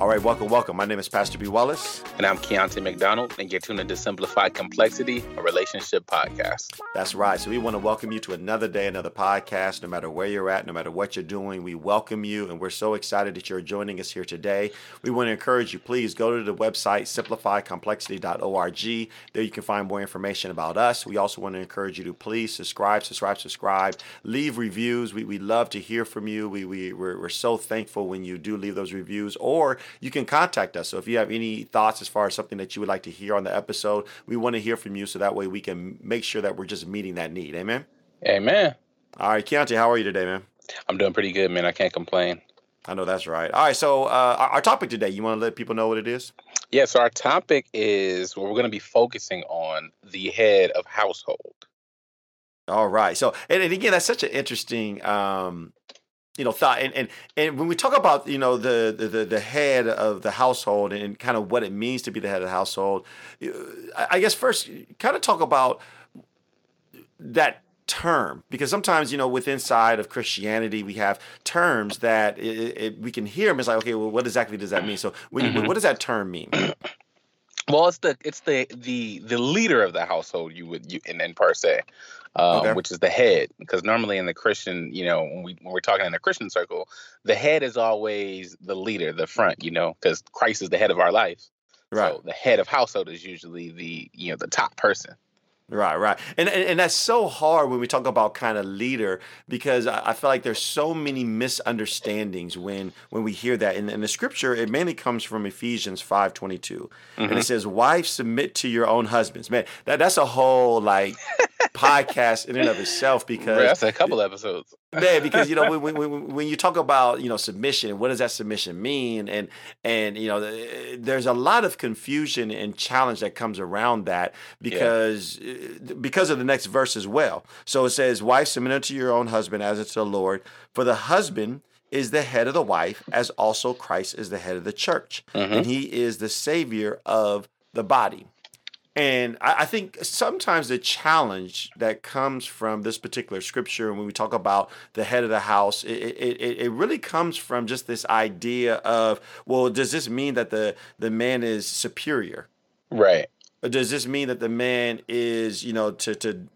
All right, welcome, welcome. My name is Pastor B. Wallace. And I'm Keontae McDonald, and you're tuned into Simplified Complexity, a relationship podcast. That's right. So we want to welcome you to another day, another podcast. No matter where you're at, no matter what you're doing, we welcome you, and we're so excited that you're joining us here today. We want to encourage you, please go to the website, simplifycomplexity.org. There you can find more information about us. We also want to encourage you to please subscribe, subscribe, subscribe, leave reviews. We, we love to hear from you. We, we, we're, we're so thankful when you do leave those reviews, or you can contact us. So if you have any thoughts as far as something that you would like to hear on the episode, we want to hear from you so that way we can make sure that we're just meeting that need. Amen. Amen. All right, Keontae, how are you today, man? I'm doing pretty good, man. I can't complain. I know that's right. All right, so uh, our, topic today, you want to let people know what it is? Yeah, so our topic is well, we're going to be focusing on the head of household. All right. So, and, and again, that's such an interesting um, you know thought and, and and when we talk about you know the, the the head of the household and kind of what it means to be the head of the household i guess first kind of talk about that term because sometimes you know with inside of christianity we have terms that it, it, we can hear them it's like okay well what exactly does that mean? So when, mm-hmm. what does that term mean? Well it's the it's the the the leader of the household you would you and, and per se um, okay. which is the head. Because normally in the Christian, you know, when, we, when we're talking in the Christian circle, the head is always the leader, the front, you know, because Christ is the head of our life. Right. So the head of household is usually the, you know, the top person. Right, right, and, and and that's so hard when we talk about kind of leader because I, I feel like there's so many misunderstandings when when we hear that. In, in the scripture, it mainly comes from Ephesians five twenty two, mm-hmm. and it mm-hmm. says, "Wives, submit to your own husbands." Man, that that's a whole like podcast in and of itself because that's a couple episodes. man, because you know when, when, when you talk about you know submission, what does that submission mean? And and you know there's a lot of confusion and challenge that comes around that because yeah. because of the next verse as well. So it says, "Wife, submit unto your own husband as it's the Lord, for the husband." Is the head of the wife, as also Christ is the head of the church, mm-hmm. and he is the savior of the body. And I, think sometimes the challenge that comes from this particular scripture, when we talk about the head of the house, it, it, it really comes from just this idea of, well, does this mean that the, the man is superior? Right. Or does this mean that the man is, you know, to, to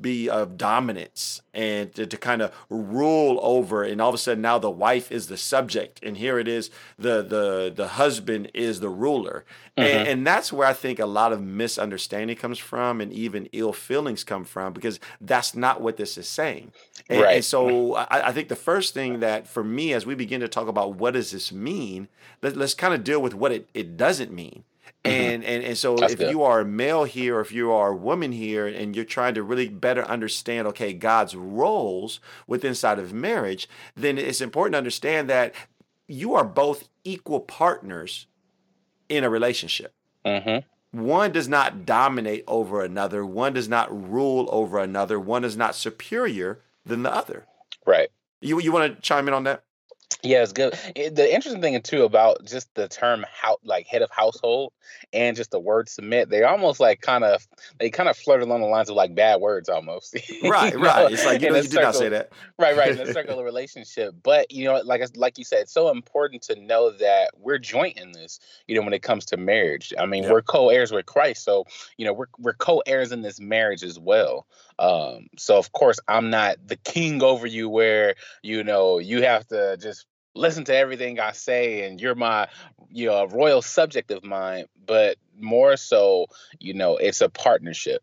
be of dominance and to, to, kind of rule over and all of a sudden now the wife is the subject and here it is the the the husband is the ruler mm-hmm. and, and, that's where i think a lot of misunderstanding comes from and even ill feelings come from because that's not what this is saying and, right. and so I, I, think the first thing that for me as we begin to talk about what does this mean let, us kind of deal with what it, it doesn't mean. And, and and so That's if good. you are a male here or if you are a woman here and you're trying to really better understand okay God's roles within inside of marriage, then it's important to understand that you are both equal partners in a relationship. Mm-hmm. One does not dominate over another. One does not rule over another. One is not superior than the other. Right. You you want to chime in on that? Yeah, it's good. It, the interesting thing too about just the term how like head of household and just the word submit, they almost like kind of they kind of flirt along the lines of like bad words almost. right, right. It's like you know you did not say that. right, right. In a of relationship, but you know, like like you said, it's so important to know that we're joint in this. You know, when it comes to marriage, I mean, yep. we're co-heirs with Christ, so you know we're we're co-heirs in this marriage as well. Um, so of course, I'm not the king over you, where you know you have to just listen to everything I say and you're my you know royal subject of mine, but more so, you know, it's a partnership.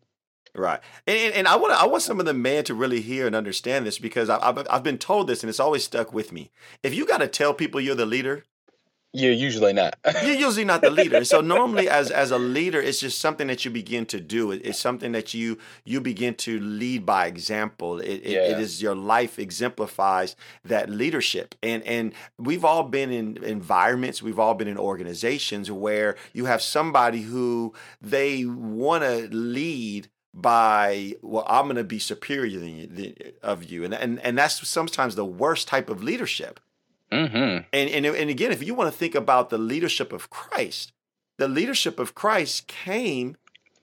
Right, and, and I want I want some of the men to really hear and understand this because I've I've been told this and it's always stuck with me. If you got to tell people you're the leader, you're usually not. You're usually not the leader. So normally, as as a leader, it's just something that you begin to do. It's something that you you begin to lead by example. It, yeah. it, it is your life exemplifies that leadership. And and we've all been in environments. We've all been in organizations where you have somebody who they want to lead by well i'm going to be superior than you, of you and, and and that's sometimes the worst type of leadership Mm-hmm. And, and and again, if you want to think about the leadership of Christ, the leadership of Christ came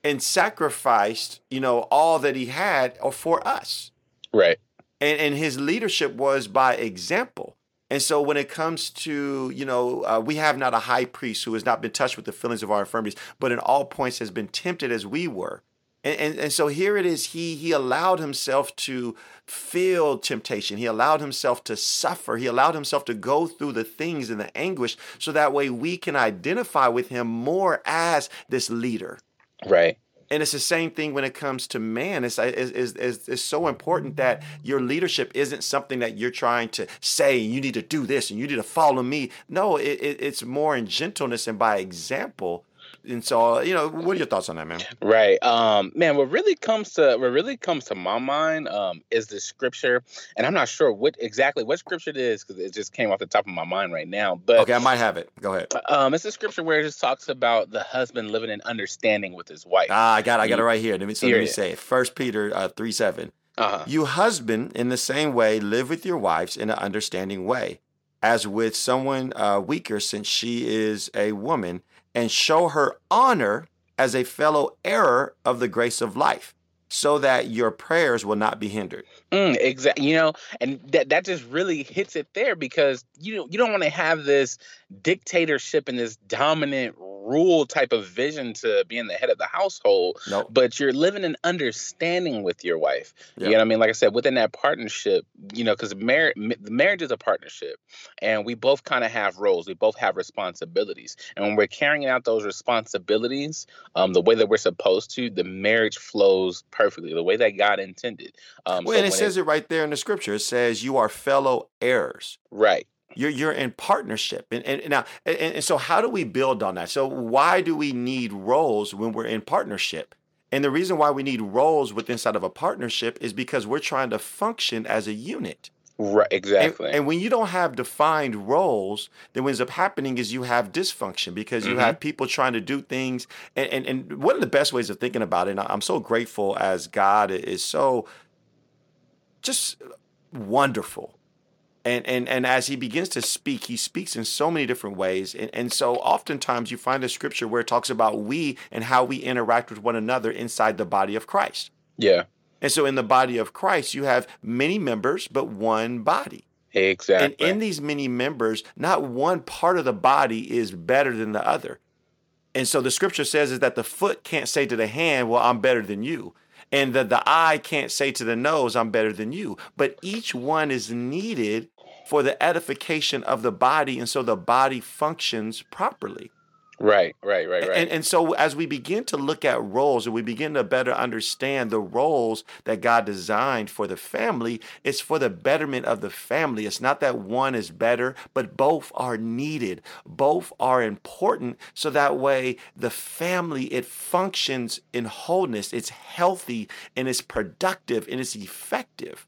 and sacrificed, you know, all that he had for us. Right. And and his leadership was by example. And so when it comes to, you know, uh, we have not a high priest who has not been touched with the feelings of our infirmities, but in all points has been tempted as we were. And, and, and so here it is, he, he allowed himself to feel temptation. He allowed himself to suffer. He allowed himself to go through the things and the anguish so that way we can identify with him more as this leader. Right and it's the same thing when it comes to man. It's, it's, it's, it's, so important that your leadership isn't something that you're trying to say, you need to do this and you need to follow me. No, it, it, it's more in gentleness and by example and so you know what are your thoughts on that man? Right um man what really comes to what really comes to my mind um is the scripture and i'm not sure what exactly what scripture it is because it just came off the top of my mind right now but okay i might have it. Go ahead. Um it's a scripture where it just talks about the husband living in understanding with his wife. Ah i got it, i got it right here. Let me, so let me say it. First peter uh, 3 7 uh-huh. you husband in the same way live with your wives in an understanding way as with someone uh, weaker since she is a woman and show her honor as a fellow heir of the grace of life so that your prayers will not be hindered. Mm, exactly. You know, and that that just really hits it there because you know you don't want to have this dictatorship and this dominant rule type of vision to being the head of the household. Nope. But you're living in understanding with your wife. Yep. You know what I mean? Like I said, within that partnership, you know, because mar- marriage is a partnership, and we both kind of have roles. We both have responsibilities, and when we're carrying out those responsibilities, um, the way that we're supposed to, the marriage flows perfectly, the way that God intended. Um, well, so and it says it, it right there in the scripture. It says you are fellow heirs. Right. You're you're in partnership, and, and now and, and so how do we build on that? So why do we need roles when we're in partnership? And the reason why we need roles within inside of a partnership is because we're trying to function as a unit. Right, exactly. And, and, when you don't have defined roles, then what ends up happening is you have dysfunction because you mm-hmm. have people trying to do things. And, and, and one of the best ways of thinking about it, and I'm so grateful as God is so just wonderful and and and as he begins to speak he speaks in so many different ways and, and so oftentimes you find a scripture where it talks about we and how we interact with one another inside the body of christ yeah and so in the body of christ you have many members but one body exactly and in these many members not one part of the body is better than the other and so the scripture says is that the foot can't say to the hand well i'm better than you and that the eye can't say to the nose, I'm better than you. But each one is needed for the edification of the body, and so the body functions properly. Right, right, right, right. And, and so as we begin to look at roles and we begin to better understand the roles that God designed for the family, it's for the betterment of the family. It's not that one is better, but both are needed. Both are important. So that way the family, it functions in wholeness. It's healthy and it's productive and it's effective.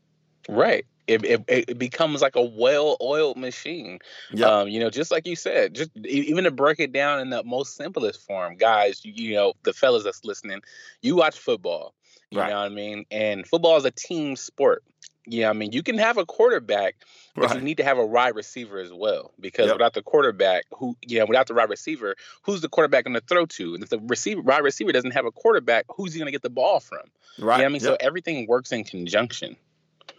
Right it, it, it, becomes like a well-oiled machine. Yeah. Um, you know, just like you said, just even to break it down in the most simplest form, guys. You, you know, the fellas that's listening, you watch football. You right. know what I mean? And football is a team sport. Yeah, I mean, you can have a quarterback, but right. you need to have a wide receiver as well. Because yep. without the quarterback, who you know, without the wide receiver, who's the quarterback going to throw to? And if the receiver, wide receiver doesn't have a quarterback, who's he going to get the ball from? Right. You know I mean, yep. so everything works in conjunction.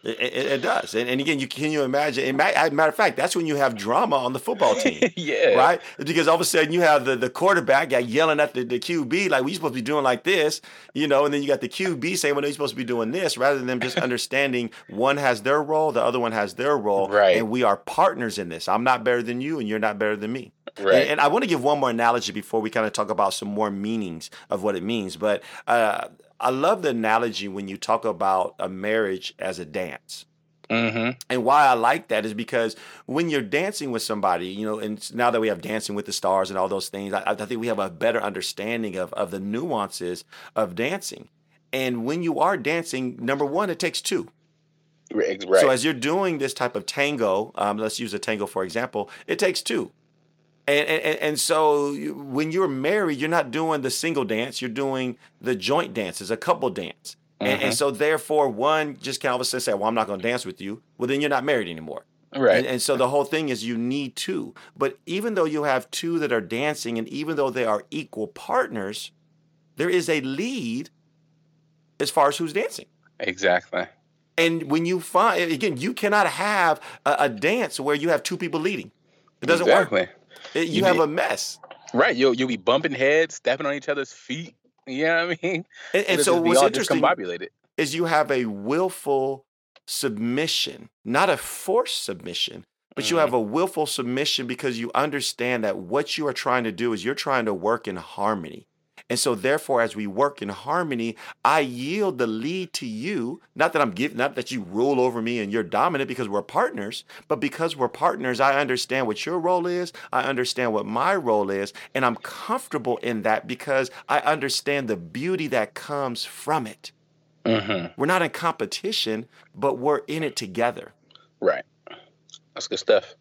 It, it, it, does, and, and again, you can you imagine? matter of fact, that's when you have drama on the football team, yeah, right? Because all of a sudden you have the, the quarterback guy yelling at the, the QB like we supposed to be doing like this, you know, and then you got the QB saying, "Well, no, you're supposed to be doing this," rather than just understanding one has their role, the other one has their role, right? And we are partners in this. I'm not better than you, and you're not better than me. Right. And, and I want to give one more analogy before we kind of talk about some more meanings of what it means. But uh, I love the analogy when you talk about a marriage as a dance. Mm-hmm. And why I like that is because when you're dancing with somebody, you know, and now that we have Dancing with the Stars and all those things, I, I think we have a better understanding of, of the nuances of dancing. And when you are dancing, number one, it takes two. Right. So as you're doing this type of tango, um, let's use a tango for example, it takes two. And, and, and so when you're married, you're not doing the single dance, you're doing the joint dances, a couple dance. And, and, mm-hmm. so therefore, one just all of a sudden say, "Well, I'm not going to dance with you." Well, then you're not married anymore. Right. And, and, so the whole thing is you need two. But even though you have two that are dancing, and even though they are equal partners, there is a lead as far as who's dancing. Exactly. And when you find again, you cannot have a, a dance where you have two people leading. It doesn't exactly. work. It, you, You have be- a mess. Right. You'll you'll be bumping heads, stepping on each other's feet. You know what I mean? And, and so what's interesting is you have a willful submission, not a forced submission, but you Mhm. have a willful submission because you understand that what you are trying to do is you're trying to work in harmony. And so therefore as we work in harmony, I yield the lead to you, not that I'm giving not that you rule over me and you're dominant because we're partners, but because we're partners, I understand what your role is, I understand what my role is, and I'm comfortable in that because I understand the beauty that comes from it. hmm We're not in competition, but we're in it together. Right. That's good stuff.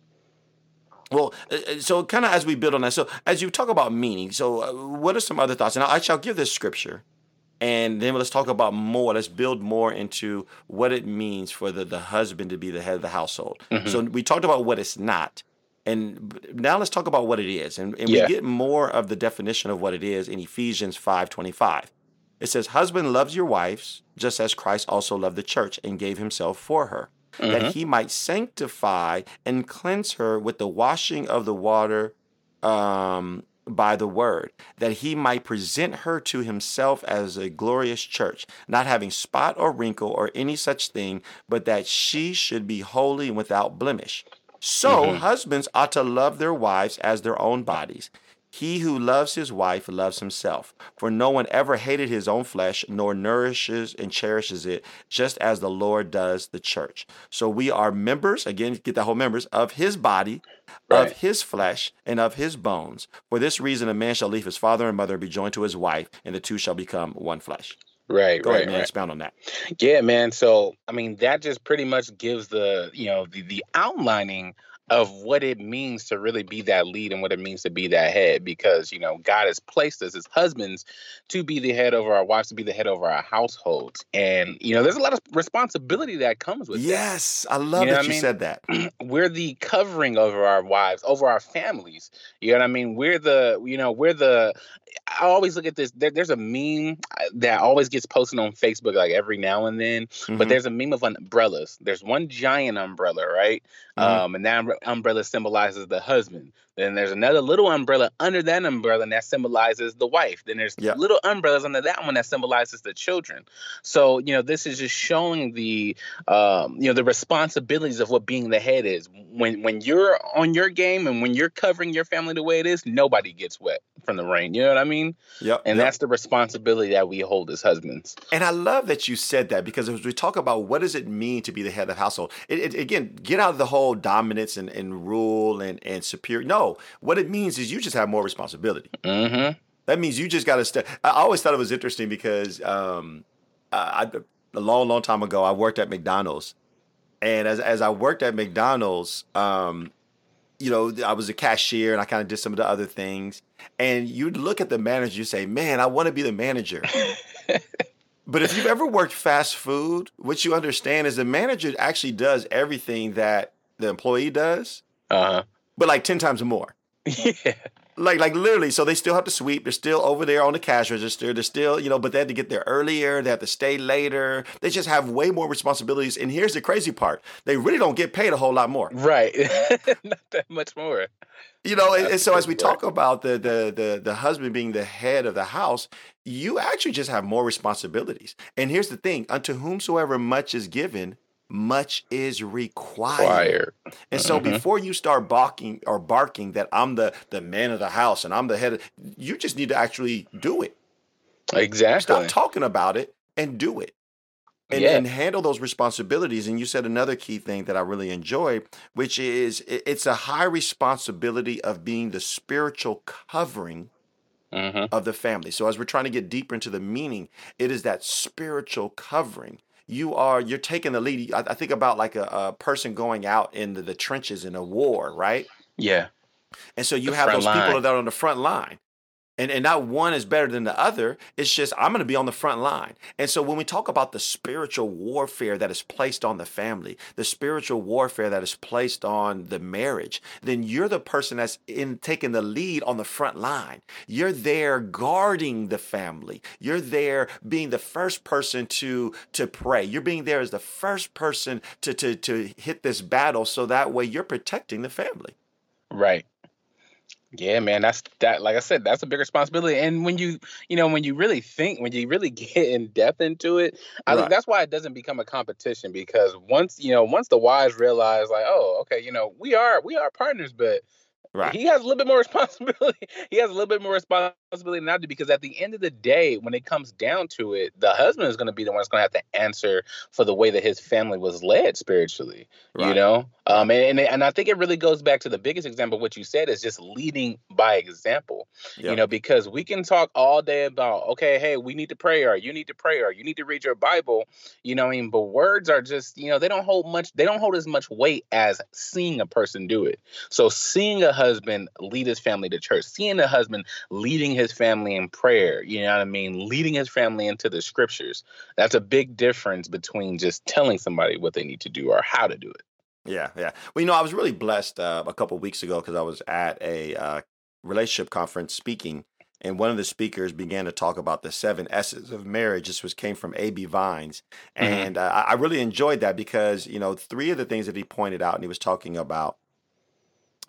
Well, uh, uh, so kind of as we build on that, so as you talk about meaning, so uh, what are some other thoughts? And I shall give this scripture, and then let's talk about more. Let's build more into what it means for the, the husband to be the head of the household. Mhm. So we talked about what it's not. And now let's talk about what it is. And, and Yeah. we get more of the definition of what it is in Ephesians 5.25. It says, Husband loves your wives, just as Christ also loved the church and gave himself for her Mhm. that he might sanctify and cleanse her with the washing of the water um, by the word, that he might present her to himself as a glorious church, not having spot or wrinkle or any such thing, but that she should be holy and without blemish. So Mhm. husbands ought to love their wives as their own bodies. He who loves his wife loves himself. For no one ever hated his own flesh, nor nourishes and cherishes it, just as the Lord does the church. So we are members, again, get the whole members, of his body, Right. of his flesh, and of his bones. For this reason, a man shall leave his father and mother and be joined to his wife, and the two shall become one flesh. Right. Go right. ahead, man. right. Expound on that. Yeah, man. So I mean, that just pretty much gives the you know the the outlining of what it means to really be that lead and what it means to be that head because you know God has placed us as husbands to be the head over our wives to be the head over our households and you know there's a lot of responsibility that comes with that Yes, I love You know that you mean? said that. we're the covering over our wives, over our families. You know what I mean? We're the, you know, we're the. I always look at this. There, there's a meme uh, that always gets posted on Facebook like every now and then. But Mhm. there's a meme of umbrellas. There's one giant umbrella, right? Mhm. Um, and that umbrella symbolizes the husband. Then there's another little umbrella under that umbrella, and that symbolizes the wife. Then there's Yeah. little umbrellas under that one that symbolizes the children. So you know, this is just showing the um, you know the responsibilities of what being the head is. When when you're on your game and when you're covering your family the way it is, nobody gets wet from the rain. You know what I mean? Yep. And yep. that's the responsibility that we hold as husbands. And I love that you said that because as we talk about what does it mean to be the head of household, it, it, again, get out of the whole dominance and, and rule and, and superior. No, what it means is you just have more responsibility. Mm-hmm. That means you just got to step. I always thought it was interesting because um, I, I- a long, long time ago, I worked at McDonald's. And as, as I worked at McDonald's, um, you know, I was a cashier and I kind of did some of the other things. And you'd look at the manager, you say, man, I want to be the manager. But if you've ever worked fast food, what you understand is the manager actually does everything that the employee does, Uh but like 10 times more. Yeah. Like like literally, so they still have to sweep. They're still over there on the cash register. They're still, you know, but they have to get there earlier. They have to stay later. They just have way more responsibilities. And here's the crazy part: they really don't get paid a whole lot more. Right. Not that much more. You know, and, and so as we talk about the, the the the husband being the head of the house, you actually just have more responsibilities. And here's the thing: unto whomsoever much is given, much is required. And so Mhm. before you start barking or barking that I'm the the man of the house and I'm the head, of, you just need to actually do it. Exactly. Stop talking about it and do it. And, Yeah. and handle those responsibilities. And you said another key thing that I really enjoy, which is it's a high responsibility of being the spiritual covering hmm of the family. So as we're trying to get deeper into the meaning, it is that spiritual covering. You are you're taking the lead. I, I think about like a, a person going out into the trenches in a war, right? Yeah. And so you The have those people that are on the front line. And, and not one is better than the other. It's just I'm going to be on the front line. And so when we talk about the spiritual warfare that is placed on the family, the spiritual warfare that is placed on the marriage, then you're the person that's in taking the lead on the front line. You're there guarding the family. You're there being the first person to to pray. You're being there as the first person to to to hit this battle so that way you're protecting the family. Right. Yeah, man, that's that. Like I said, that's a big responsibility. And when you, you know, when you really think, when you really get in depth into it, I think that's why it doesn't become a competition. Because once, you know, once the wise realize, like, oh, okay, you know, we are we are partners, but Right. He has a little bit more responsibility. he has a little bit more responsibility than I do because at the end of the day, when it comes down to it, the husband is going to be the one that's going to have to answer for the way that his family was led spiritually. Right. You know, um, and, and and I think it really goes back to the biggest example. What you said is just leading by example. Yep. You know, because we can talk all day about okay, hey, we need to pray, or you need to pray, or you need to read your Bible. You know, I mean, but words are just you know they don't hold much. They don't hold as much weight as seeing a person do it. So seeing a husband lead his family to church, seeing a husband leading his family in prayer, you know what I mean? Leading his family into the scriptures. That's a big difference between just telling somebody what they need to do or how to do it. Yeah, yeah. Well, you know, I was really blessed uh, a couple weeks ago because I was at a uh, relationship conference speaking, and one of the speakers began to talk about the seven S's of marriage. This was came from A.B. Vines, mm-hmm. and uh, I really enjoyed that because you know three of the things that he pointed out, and he was talking about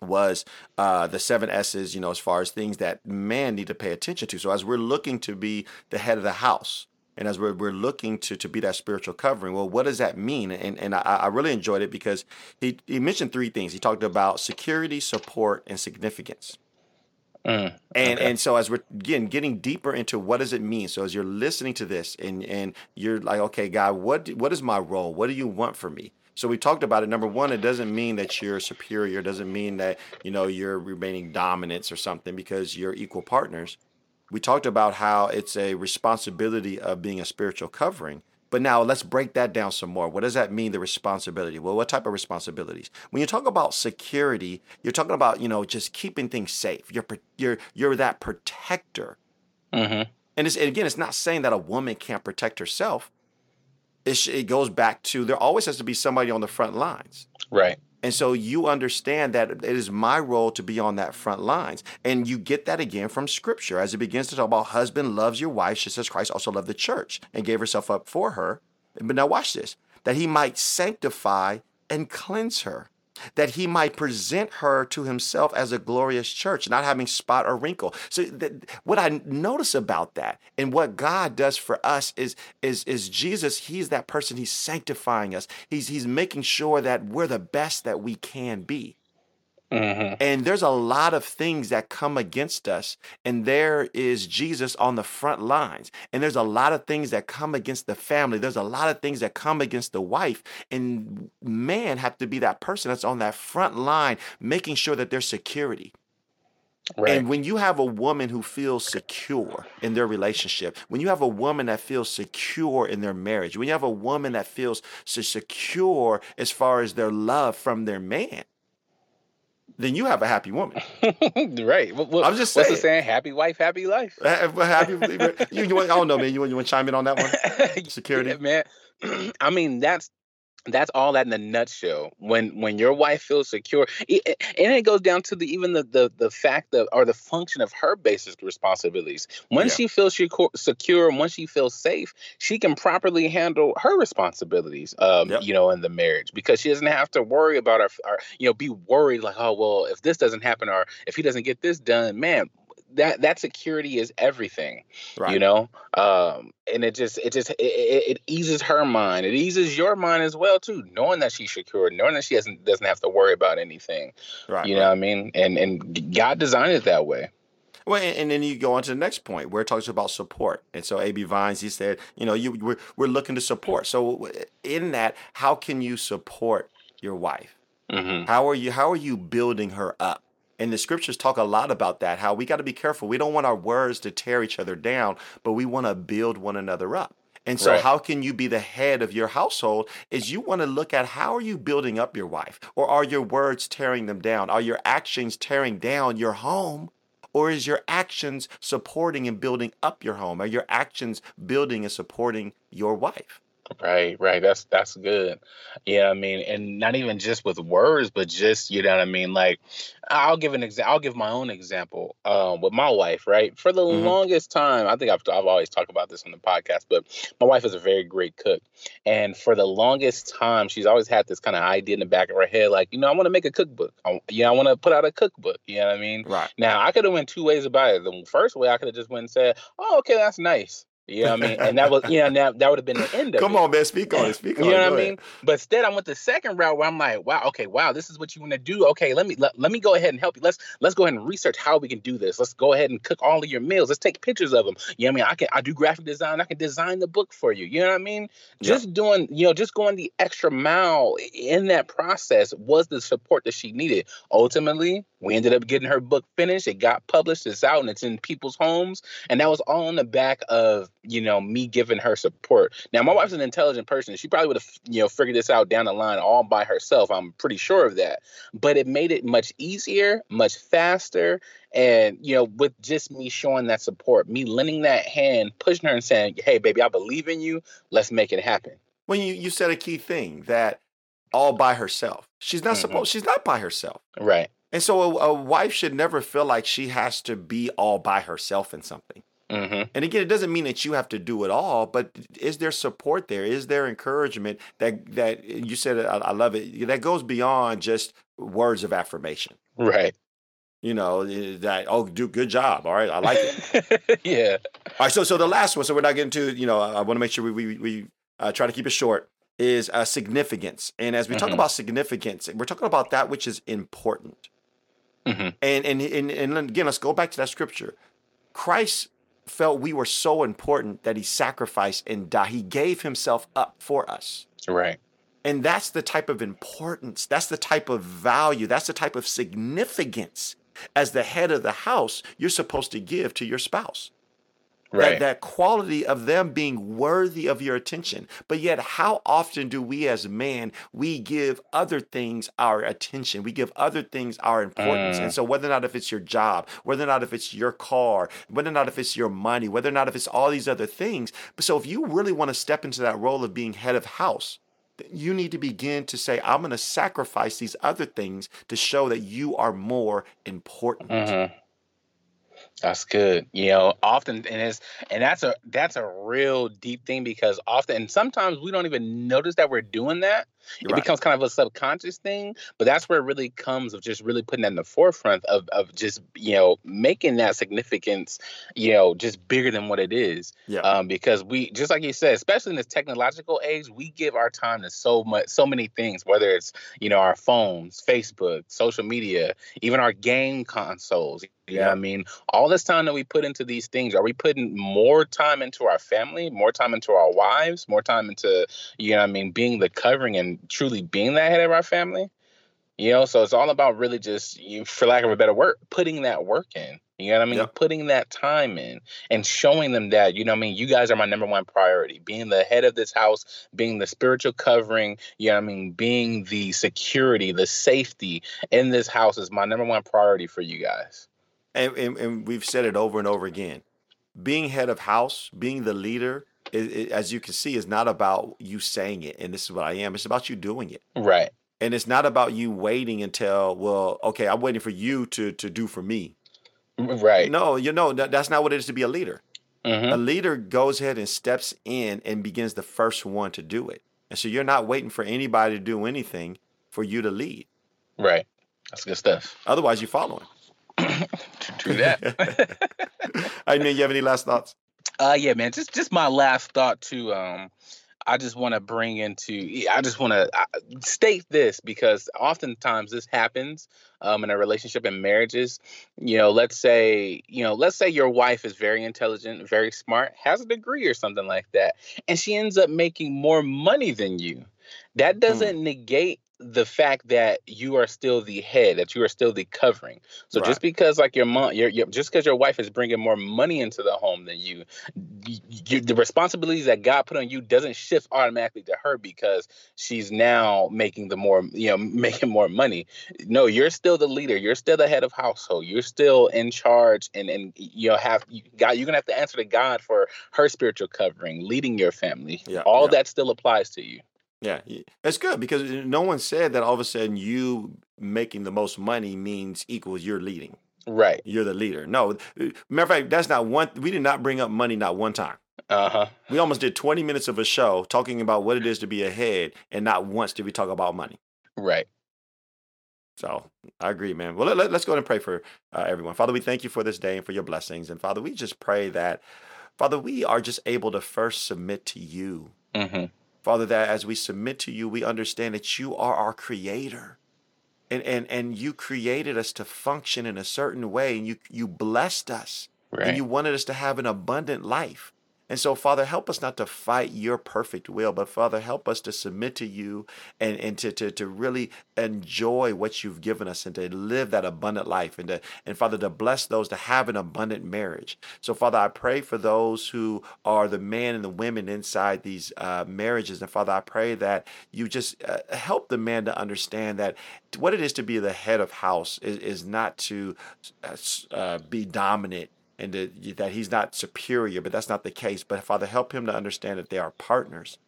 was uh, the seven S's, you know, as far as things that men need to pay attention to. So as we're looking to be the head of the house, and as we're, we're looking to, to be that spiritual covering, well, what does that mean? And, and I, I really enjoyed it because he, he mentioned three things. He talked about security, support, and significance. Mm, and okay. and so as we're again getting deeper into what does it mean, so as you're listening to this and and you're like, okay, God, what what is my role? What do you want for me? So we talked about it. Number one, it doesn't mean that you're superior. It doesn't mean that you know you're remaining dominance or something because you're equal partners. We talked about how it's a responsibility of being a spiritual covering. But now let's break that down some more. What does that mean, the responsibility? Well, what type of responsibilities? When you talk about security, you're talking about, you know, just keeping things safe. You're you're you're that protector. Mm-hmm. And, it's, and again, it's not saying that a woman can't protect herself it, it goes back to there always has to be somebody on the front lines. Right. And so you understand that it is my role to be on that front lines. And you get that again from scripture as it begins to talk about husband loves your wife, just as Christ also loved the church and gave herself up for her. But now watch this that he might sanctify and cleanse her that he might present her to himself as a glorious church, not having spot or wrinkle. So that, what I notice about that and what God does for us is, is, is Jesus, he's that person, he's sanctifying us. He's, he's making sure that we're the best that we can be. Mm-hmm. And there's a lot of things that come against us, and there is Jesus on the front lines. And there's a lot of things that come against the family. There's a lot of things that come against the wife. And man have to be that person that's on that front line, making sure that there's security. Right. And when you have a woman who feels secure in their relationship, when you have a woman that feels secure in their marriage, when you have a woman that feels secure as far as their love from their man, then you have a happy woman. right. Well, I'm just saying. What's the saying? Happy wife, happy life. happy. you, you want, I don't know, man. You want, you want to chime in on that one? Security, yeah, man. I mean, that's that's all that in a nutshell when when your wife feels secure it, and it goes down to the even the the, the fact of or the function of her basic responsibilities when yeah. she feels secure and when she feels safe she can properly handle her responsibilities um yep. you know in the marriage because she doesn't have to worry about our, our you know be worried like oh well if this doesn't happen or if he doesn't get this done man that that security is everything right. you know um and it just it just it, it, eases her mind it eases your mind as well too knowing that she's secure knowing that she doesn't doesn't have to worry about anything right you know right. what i mean and and god designed it that way well, and, and, then you go on to the next point where it talks about support. And so AB Vines, he said, you know, you we're, we're looking to support. So in that, how can you support your wife? Mm-hmm. How are you how are you building her up? And the scriptures talk a lot about that, how we got to be careful. We don't want our words to tear each other down, but we want to build one another up. And so right. how can you be the head of your household is you want to look at how are you building up your wife or are your words tearing them down? Are your actions tearing down your home? or is your actions supporting and building up your home? Are your actions building and supporting your wife? Right, right. That's that's good. Yeah, I mean, and not even just with words, but just you know what I mean. Like, I'll give an example. I'll give my own example um, with my wife. Right, for the mm-hmm. longest time, I think I've I've always talked about this on the podcast, but my wife is a very great cook, and for the longest time, she's always had this kind of idea in the back of her head, like, you know, I want to make a cookbook. I, yeah, I want to put out a cookbook. You know what I mean? Right. Now, I could have went two ways about it. The first way, I could have just went and said, "Oh, okay, that's nice." You know what I mean? And that was, you know, that, that would have been the end of it. Come it. on, man, speak on it. Speak on it. you know what I mean? But instead, I went the second route where I'm like, wow, okay, wow, this is what you want to do. Okay, let me let, let me go ahead and help you. Let's let's go ahead and research how we can do this. Let's go ahead and cook all of your meals. Let's take pictures of them. You know what I mean? I can I do graphic design. I can design the book for you. You know what I mean? Just yeah. doing, you know, just going the extra mile in that process was the support that she needed. Ultimately, we ended up getting her book finished. It got published. It's out and it's in people's homes. And that was all on the back of, you know, me giving her support. Now, my wife's an intelligent person. She probably would have, you know, figured this out down the line all by herself. I'm pretty sure of that. But it made it much easier, much faster. And, you know, with just me showing that support, me lending that hand, pushing her and saying, hey, baby, I believe in you. Let's make it happen. Well, you, you said a key thing that all by herself. She's not mm-hmm. supposed, she's not by herself. Right. And so a, a, wife should never feel like she has to be all by herself in something. Mm-hmm. And again, it doesn't mean that you have to do it all, but is there support there? Is there encouragement that that you said? I, I love it. That goes beyond just words of affirmation. Right. You know that oh, do good job. All right, I like it. yeah. All right. So so the last one. So we're not getting to you know. I want to make sure we we, we uh, try to keep it short. Is uh, significance, and as we mm-hmm. talk about significance, we're talking about that which is important. Mm-hmm. And, and and and again, let's go back to that scripture. Christ felt we were so important that he sacrificed and died. He gave himself up for us. Right. And that's the type of importance, that's the type of value, that's the type of significance as the head of the house you're supposed to give to your spouse. Right. That, that quality of them being worthy of your attention. But yet, how often do we as men, we give other things our attention? We give other things our importance. Mm. And so whether or not if it's your job, whether or not if it's your car, whether or not if it's your money, whether or not if it's all these other things. But so if you really want to step into that role of being head of house, you need to begin to say, I'm going to sacrifice these other things to show that you are more important. Mm-hmm. That's good. You know, often and it's and that's a that's a real deep thing because often and sometimes we don't even notice that we're doing that it right. becomes kind of a subconscious thing but that's where it really comes of just really putting that in the forefront of, of just you know making that significance you know just bigger than what it is yeah. um, because we just like you said especially in this technological age we give our time to so much so many things whether it's you know our phones facebook social media even our game consoles you yeah. know I mean? All this time that we put into these things, are we putting more time into our family, more time into our wives, more time into, you know I mean, being the covering and truly being that head of our family. You know, so it's all about really just, you, for lack of a better word, putting that work in. You know what I mean? Yep. Putting that time in and showing them that, you know what I mean? You guys are my number one priority. Being the head of this house, being the spiritual covering, you know what I mean? Being the security, the safety in this house is my number one priority for you guys. And, and, and we've said it over and over again. Being head of house, being the leader, it, it, as you can see, is not about you saying it and this is what I am. It's about you doing it. Right. And it's not about you waiting until, well, okay, I'm waiting for you to to do for me. Right. No, you know that, that's not what it is to be a leader. Mm-hmm. A leader goes ahead and steps in and begins the first one to do it. And so you're not waiting for anybody to do anything for you to lead. Right. That's good stuff. Otherwise, you're following. True that. I mean, you have any last thoughts? Uh, yeah, man. Just just my last thought to um, I just want to bring into I just want to uh, state this because oftentimes this happens um, in a relationship and marriages. You know, let's say you know, let's say your wife is very intelligent, very smart, has a degree or something like that, and she ends up making more money than you. That hmm. doesn't hmm. negate the fact that you are still the head, that you are still the covering. So right. just because like your mom, your, your just because your wife is bringing more money into the home than you, you, the responsibilities that God put on you doesn't shift automatically to her because she's now making the more, you know, making more money. No, you're still the leader. You're still the head of household. You're still in charge, and and you know have you God. You're gonna have to answer to God for her spiritual covering, leading your family. Yeah, All yeah. that still applies to you. Yeah, it's good because no one said that all of a sudden you making the most money means equals you're leading. Right. You're the leader. No, matter of fact, that's not one. We did not bring up money not one time. Uh huh. We almost did 20 minutes of a show talking about what it is to be ahead, and not once did we talk about money. Right. So I agree, man. Well, let, us go and pray for uh, everyone. Father, we thank you for this day and for your blessings. And Father, we just pray that, Father, we are just able to first submit to you. Mm-hmm. Father, that as we submit to you, we understand that you are our creator. And, and, and you created us to function in a certain way, and you, you blessed us. Right. And you wanted us to have an abundant life. And so, Father, help us not to fight your perfect will, but Father, help us to submit to you and, and to, to, to really enjoy what you've given us and to live that abundant life and to, and Father, to bless those to have an abundant marriage. So, Father, I pray for those who are the men and the women inside these uh, marriages. And Father, I pray that you just uh, help the man to understand that what it is to be the head of house is, is not to uh, uh be dominant and that he's not superior, but that's not the case. But Father, help him to understand that they are partners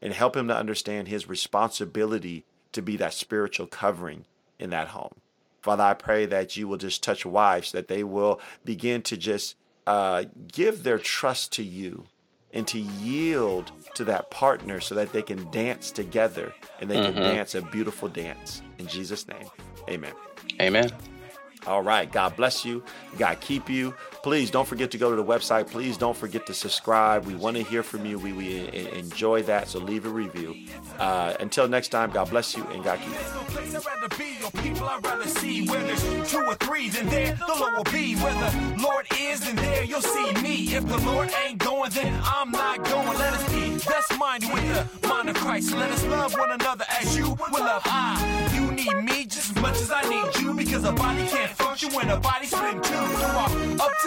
and help him to understand his responsibility to be that spiritual covering in that home. Father, I pray that you will just touch wives, that they will begin to just uh, give their trust to you and to yield to that partner so that they can dance together and they mm-hmm. can dance a beautiful dance. In Jesus' name, amen. Amen. All right. God bless you. God keep you. Please don't forget to go to the website. Please don't forget to subscribe. We want to hear from you. We, we enjoy that. So leave a review. Uh, until next time, God bless you and God keep you. People I'd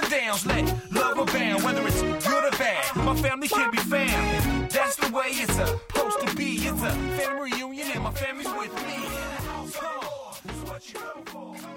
downs, let love abound, whether it's good or bad. My family can be found. That's the way it's supposed to be. It's a family reunion and my family's with me. What you for.